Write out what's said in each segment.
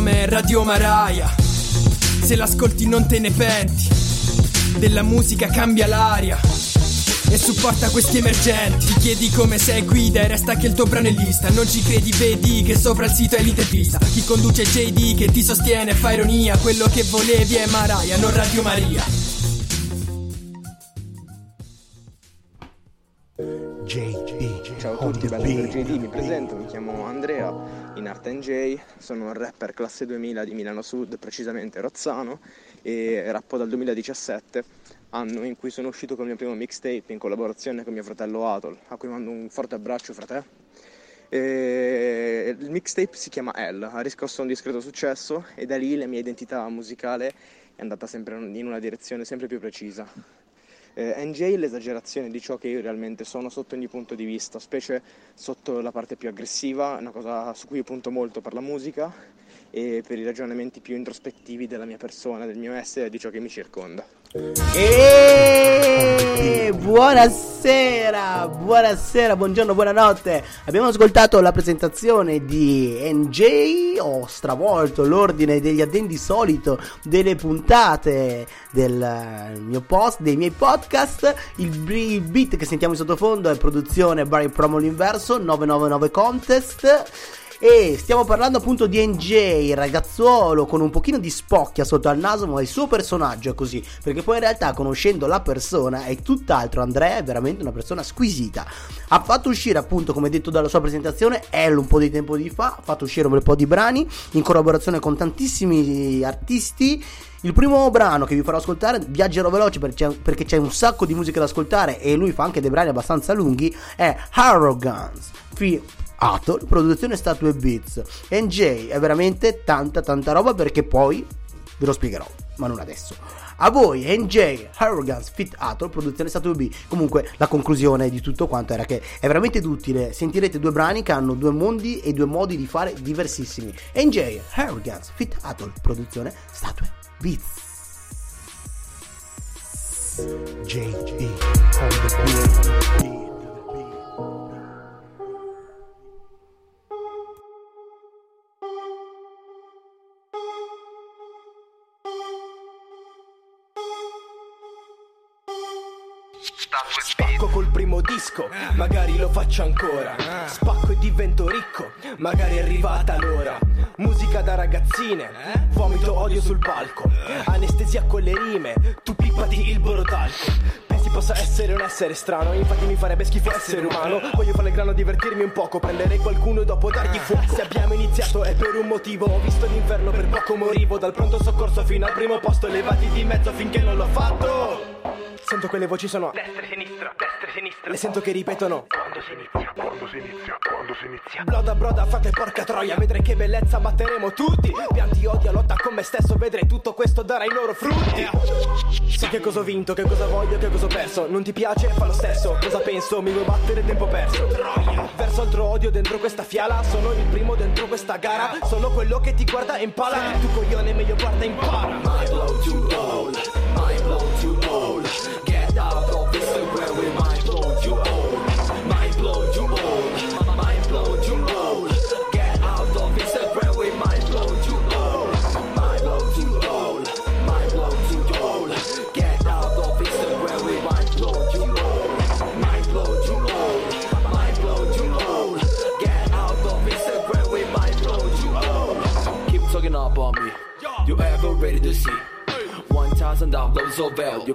nome è Radio Maraia. Se l'ascolti non te ne penti. Della musica cambia l'aria. E supporta questi emergenti Ti chiedi come sei guida e resta che il tuo brano è lista Non ci credi, vedi che sopra il sito è l'intervista Chi conduce JD che ti sostiene fa ironia Quello che volevi è Maraia, non Radio Maria JD. Ciao a tutti, bello per JD, mi presento, mi chiamo Andrea, in Art NJ, sono un rapper classe 2000 di Milano Sud, precisamente Rozzano, e rappo dal 2017, anno in cui sono uscito con il mio primo mixtape in collaborazione con mio fratello Atol, a cui mando un forte abbraccio, frate. E il mixtape si chiama L, ha riscosso un discreto successo e da lì la mia identità musicale è andata sempre in una direzione sempre più precisa eh, NJ l'esagerazione di ciò che io realmente sono sotto ogni punto di vista, specie sotto la parte più aggressiva, una cosa su cui io punto molto per la musica e per i ragionamenti più introspettivi della mia persona, del mio essere e di ciò che mi circonda. E buonasera, buonasera, buongiorno, buonanotte. Abbiamo ascoltato la presentazione di NJ. Ho stravolto l'ordine degli addendi solito delle puntate del mio post, dei miei podcast. Il beat che sentiamo in sottofondo è produzione Barry Promo l'Inverso 999 Contest. E stiamo parlando appunto di NJ, ragazzuolo con un pochino di spocchia sotto al naso, ma il suo personaggio è così. Perché poi in realtà, conoscendo la persona, è tutt'altro. Andrea è veramente una persona squisita. Ha fatto uscire, appunto, come detto dalla sua presentazione, L un po' di tempo di fa. Ha fatto uscire un bel po' di brani in collaborazione con tantissimi artisti. Il primo brano che vi farò ascoltare, viaggerò veloce perché c'è un sacco di musica da ascoltare e lui fa anche dei brani abbastanza lunghi, è Arrogance, Atoll, produzione statue Beats. NJ è veramente tanta tanta roba perché poi ve lo spiegherò, ma non adesso. A voi NJ, Arrogance, Fit Atoll, produzione statue B. Comunque la conclusione di tutto quanto era che è veramente utile. Sentirete due brani che hanno due mondi e due modi di fare diversissimi. NJ, Arrogance, Fit Atoll, produzione statue Beats. JD on the beat. Spacco col primo disco, magari lo faccio ancora. Spacco e divento ricco, magari è arrivata l'ora. Musica da ragazzine, vomito odio sul palco. Anestesia con le rime, tu pippati il borotalco pensi possa essere un essere strano Infatti mi farebbe schifo essere umano. Voglio fare il grano, divertirmi un poco Prendere qualcuno e dopo dargli fuoco. Se abbiamo iniziato è per un motivo Ho visto l'inferno per poco morivo. Dal pronto soccorso fino al primo posto Levati di mezzo finché non l'ho fatto Sento quelle voci sono Destra e sinistra, destra e sinistra. Le sento che ripetono. Quando si inizia, quando si inizia, quando si inizia. Broda broda frate porca troia. Vedrai che bellezza batteremo tutti. Pianti odio, lotta con me stesso. Vedrai tutto questo darà i loro frutti. So che cosa ho vinto, che cosa voglio, che cosa ho perso. Non ti piace, fa lo stesso. Cosa penso, mi vuoi battere tempo perso. Verso altro odio dentro questa fiala. Sono il primo dentro questa gara. Sono quello che ti guarda e impala. Tu coglione meglio guarda e impara. My blow too old,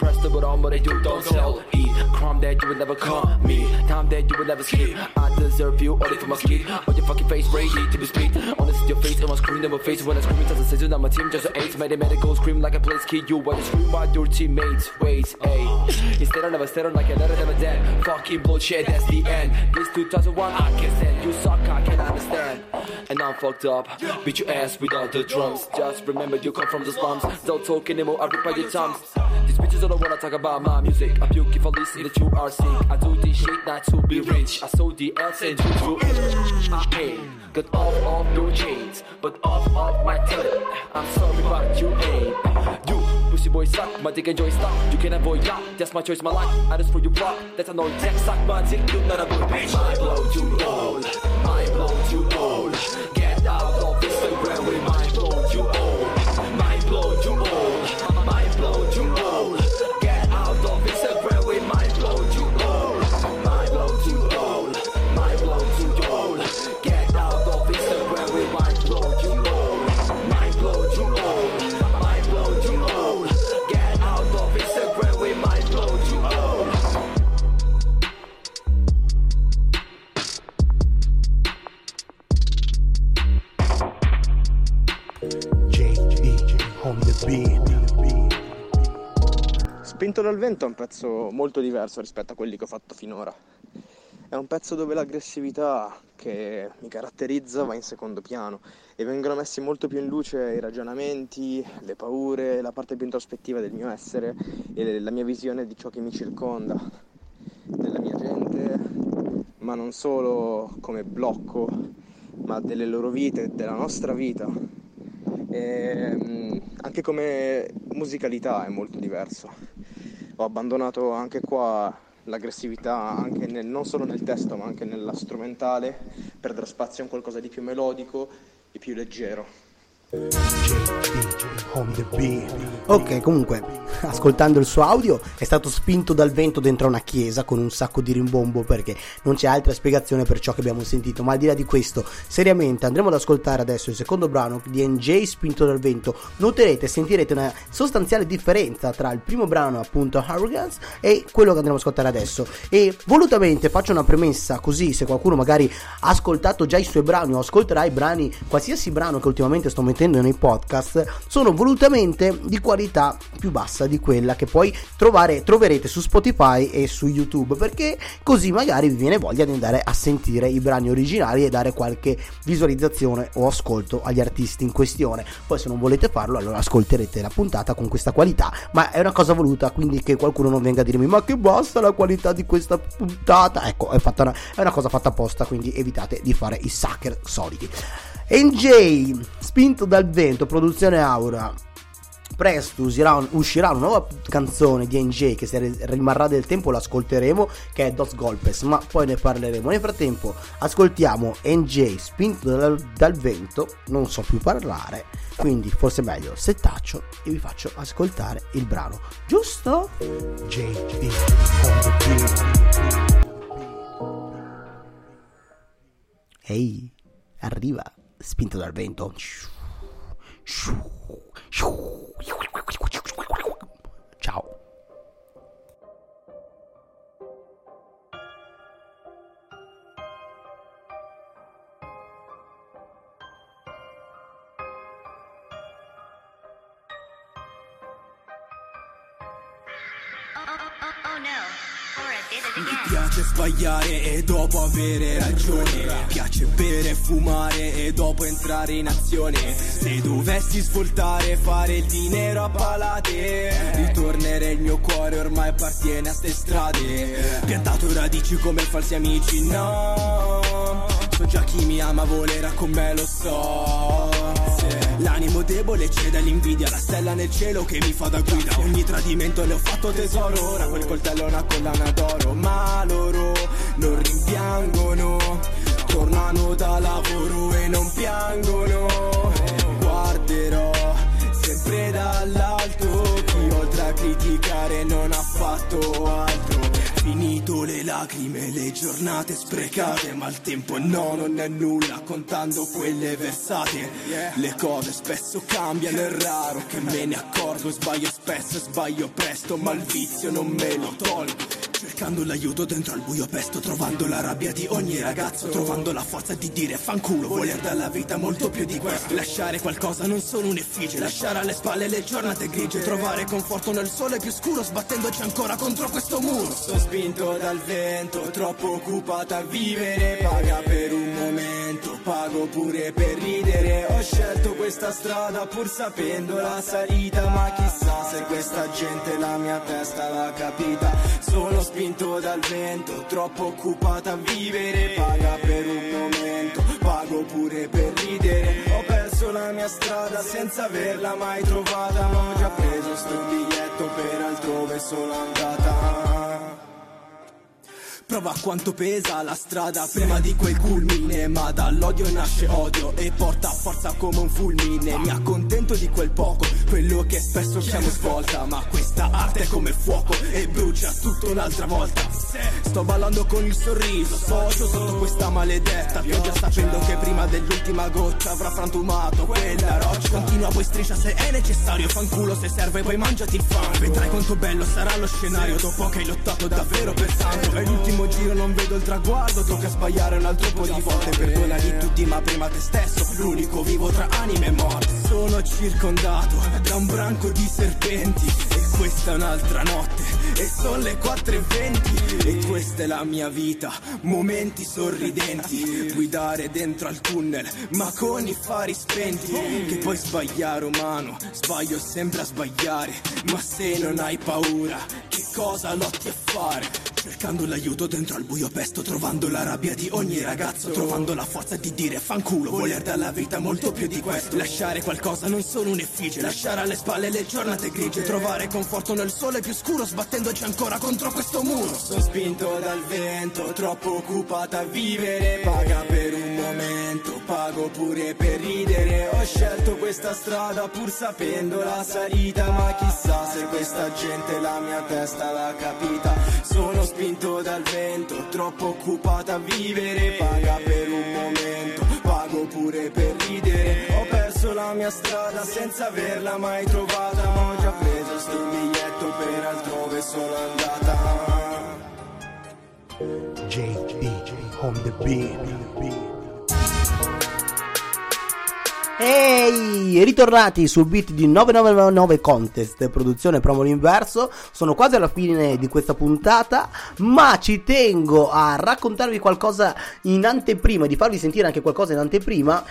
the button but you don't sell. Eat crime that you would never come me. Time that you would never skip. I deserve you only for my skin. On your fucking face ready to be split Honest your face and my screen in my face. When I scream it doesn't say you on my team just an eight a medical scream like a police kid. You when you scream by your teammates Wait, hey Instead I never stare on like I never never dead. Fucking bullshit that's the end. This 2001 I can't stand. You suck I can't understand. And I'm fucked up. Beat your ass without the drums. Just remember you come from the slums. Don't talk anymore I rip by your tongues These bitches don't wanna talk about my music. I I listen that you are sick. I do this shit not to be rich. I saw the else and you to I ain't got off of your chains But off of my talent. I'm sorry but you ain't. You pussy boy suck My dick enjoy stuff You can avoid ya That's my choice my life. I just for you block That's a no jack suck my dick You not a boy bitch. My blow too old My blow too old Spinto dal vento è un pezzo molto diverso rispetto a quelli che ho fatto finora. È un pezzo dove l'aggressività che mi caratterizza va in secondo piano e vengono messi molto più in luce i ragionamenti, le paure, la parte più introspettiva del mio essere e la mia visione di ciò che mi circonda, della mia gente, ma non solo come blocco, ma delle loro vite, della nostra vita. E, mm, anche come musicalità è molto diverso. Ho abbandonato anche qua l'aggressività anche nel- non solo nel testo ma anche nella strumentale per dare spazio a un qualcosa di più melodico e più leggero. Ok, comunque, ascoltando il suo audio, è stato spinto dal vento dentro una chiesa con un sacco di rimbombo perché non c'è altra spiegazione per ciò che abbiamo sentito. Ma al di là di questo, seriamente andremo ad ascoltare adesso il secondo brano di NJ spinto dal vento. Noterete, sentirete una sostanziale differenza tra il primo brano, appunto Arrogance, e quello che andremo ad ascoltare adesso. E volutamente faccio una premessa così, se qualcuno magari ha ascoltato già i suoi brani o ascolterà i brani, qualsiasi brano che ultimamente sto mettendo nei podcast, sono volutamente di qualità più bassa di quella che poi trovare, troverete su Spotify e su YouTube, perché così magari vi viene voglia di andare a sentire i brani originali e dare qualche visualizzazione o ascolto agli artisti in questione. Poi se non volete farlo, allora ascolterete la puntata con questa qualità, ma è una cosa voluta, quindi che qualcuno non venga a dirmi "Ma che basta la qualità di questa puntata". Ecco, è, una, è una cosa fatta apposta, quindi evitate di fare i sucker soliti. NJ, spinto dal vento, produzione Aura. Presto uscirà, uscirà una nuova canzone di NJ che se rimarrà del tempo l'ascolteremo, che è Dos Golpes, ma poi ne parleremo. Nel frattempo ascoltiamo NJ spinto dal, dal vento, non so più parlare, quindi forse è meglio se taccio e vi faccio ascoltare il brano. Giusto? Beat. Ehi, arriva spinto dal vento. Ciao. Piace sbagliare e dopo avere ragione. Piace bere e fumare e dopo entrare in azione. Se dovessi svoltare fare il dinero a palate. Ritornerei il mio cuore ormai appartiene a ste strade. Piantato radici come falsi amici, no. So già chi mi ama volerà con me, lo so L'animo debole cede all'invidia La stella nel cielo che mi fa da guida. Ogni tradimento ne ho fatto tesoro Ora quel coltello è una collana d'oro. Ma loro non rimpiangono Tornano da lavoro e non piangono. Guarderò sempre dall'alto Chi oltre a criticare non ha fatto altro. Finito le lacrime, le giornate sprecate Ma il tempo no, non è nulla Contando quelle versate. Le cose spesso cambiano, è raro che me ne accorgo Sbaglio spesso sbaglio presto Ma il vizio non me lo tolgo Cercando l'aiuto dentro al buio pesto Trovando la rabbia di ogni ragazzo Trovando la forza di dire fanculo Voler dalla vita molto più di questo Lasciare qualcosa non solo un'effigie Lasciare alle spalle le giornate grigie Trovare conforto nel sole più scuro Sbattendoci ancora contro questo muro. Sono spinto dal vento Troppo occupata a vivere Paga per un momento Pago pure per ridere. Ho scelto questa strada pur sapendo la salita Ma chissà se questa gente la mia testa l'ha capita Sono spinto dal vento Troppo occupata a vivere Paga per un momento Pago pure per ridere. Ho perso la mia strada senza averla mai trovata ho già preso sto biglietto per altrove sono andata Prova quanto pesa la strada prima di quel culmine Ma dall'odio nasce odio e porta forza come un fulmine. Mi accontento di quel poco, quello che spesso chiamo svolta Ma questa arte è come fuoco e brucia tutto un'altra volta. Sto ballando con il sorriso, socio sotto questa maledetta Pioggia sapendo che prima dell'ultima goccia avrà frantumato quella roccia. Continua poi striscia se è necessario, fanculo se serve poi mangiati il fango. Vedrai quanto bello sarà lo scenario dopo che hai lottato davvero per santo È l'ultimo giro, non vedo il traguardo, tocca sbagliare un altro po' di volte Perdona di tutti ma prima te stesso, l'unico vivo tra anime morte. Sono circondato da un branco di serpenti e questa è un'altra notte e sono le 4.20 e questa è la mia vita, momenti sorridenti, guidare dentro al tunnel ma con i fari spenti, che poi sbagliare umano, sbaglio sempre a sbagliare, ma se non hai paura, che cosa lotti a fare? Cercando l'aiuto dentro al buio pesto, trovando la rabbia di ogni ragazzo, trovando la forza di dire fanculo, voler dalla vita molto più di questo, lasciare qualcosa non solo un'effigie, lasciare alle spalle le giornate grigie, trovare conforto nel sole più scuro, sbattendoci ancora contro questo muro. Sono spinto dal vento, troppo occupata a vivere, paga per un momento, pago pure per ridere, ho scelto questa strada pur sapendo la salita, ma chissà se questa gente la mia testa l'ha capita, sono spinto dal vento, troppo occupata a vivere, paga per un momento, pago pure per ridere, ho perso la mia strada senza averla mai trovata, ho già preso sto biglietto per altrove sono andata. JB on the beat. Ehi, ritornati sul beat di 9999 Contest, produzione promo l'inverso. Sono quasi alla fine di questa puntata, ma ci tengo a raccontarvi qualcosa in anteprima, di farvi sentire anche qualcosa in anteprima.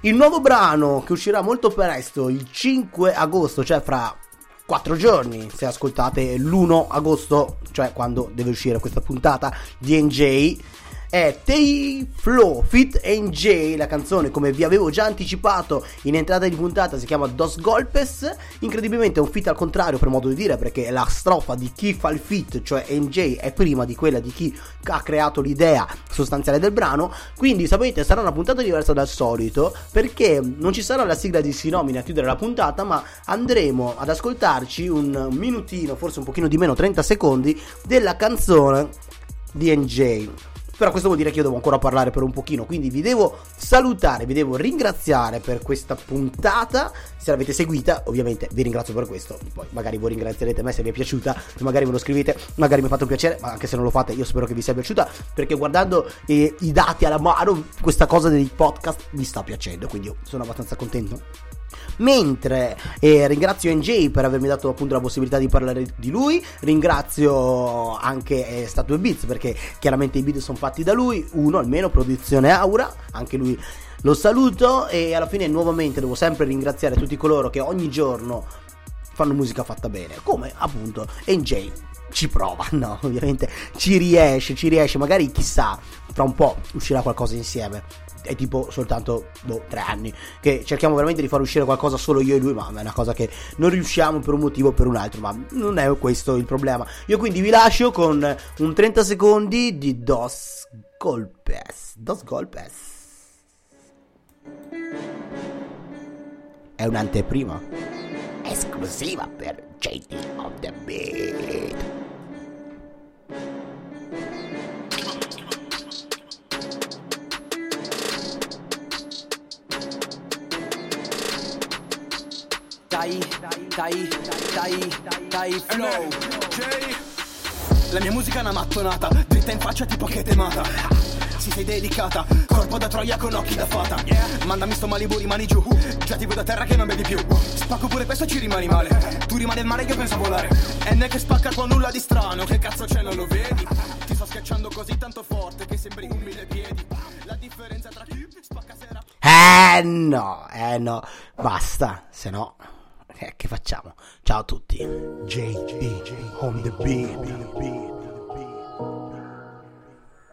Il nuovo brano che uscirà molto presto, il 5 agosto, cioè fra 4 giorni, se ascoltate l'1 agosto, cioè quando deve uscire questa puntata di NJ, è Tay Flow Fit NJ, la canzone come vi avevo già anticipato in entrata di puntata si chiama Dos Golpes, incredibilmente è un fit al contrario per modo di dire perché la strofa di chi fa il fit, cioè NJ, è prima di quella di chi ha creato l'idea sostanziale del brano, quindi sapete sarà una puntata diversa dal solito perché non ci sarà la sigla di Sinomini a chiudere la puntata ma andremo ad ascoltarci un minutino, forse un pochino di meno, 30 secondi della canzone di NJ. Però questo vuol dire che io devo ancora parlare per un pochino, quindi vi devo salutare, vi devo ringraziare per questa puntata. Se l'avete seguita, ovviamente vi ringrazio per questo. Poi magari voi ringrazierete me se vi è piaciuta, magari me lo scrivete, magari mi ha fatto piacere, ma anche se non lo fate, io spero che vi sia piaciuta, perché guardando eh, i dati alla mano, questa cosa dei podcast mi sta piacendo, quindi io sono abbastanza contento. Mentre eh, ringrazio NJ per avermi dato appunto la possibilità di parlare di lui, ringrazio anche eh, Statue Beats perché chiaramente i beat sono fatti da lui, uno almeno, produzione Aura, anche lui lo saluto e alla fine nuovamente devo sempre ringraziare tutti coloro che ogni giorno fanno musica fatta bene, come appunto NJ ci prova, no, ovviamente ci riesce, ci riesce, magari chissà, tra un po' uscirà qualcosa insieme. È tipo soltanto boh, tre anni che cerchiamo veramente di far uscire qualcosa solo io e lui, ma è una cosa che non riusciamo per un motivo o per un altro, ma non è questo il problema. Io quindi vi lascio con un 30 secondi di Dos Golpes. Dos Golpes. È un'anteprima esclusiva per JD on the Beat. Dai, dai, dai, dai, flow. La mia musica è una mattonata, dritta in faccia tipo che temata. Si sei dedicata, corpo da troia con occhi da fata. Mandami sto Malibu rimani giù, già ti vedo a terra che non vedi più. Spacco pure questo e ci rimani male. Tu rimani al mare io penso a volare. N che spacca con nulla di strano, che cazzo c'è non lo vedi? Ti sto schiacciando così tanto forte che sembri un mille piedi. La differenza tra chi spacca sera. Eh no, eh no, basta, se no, eh, che facciamo? Ciao a tutti. JB on the beat.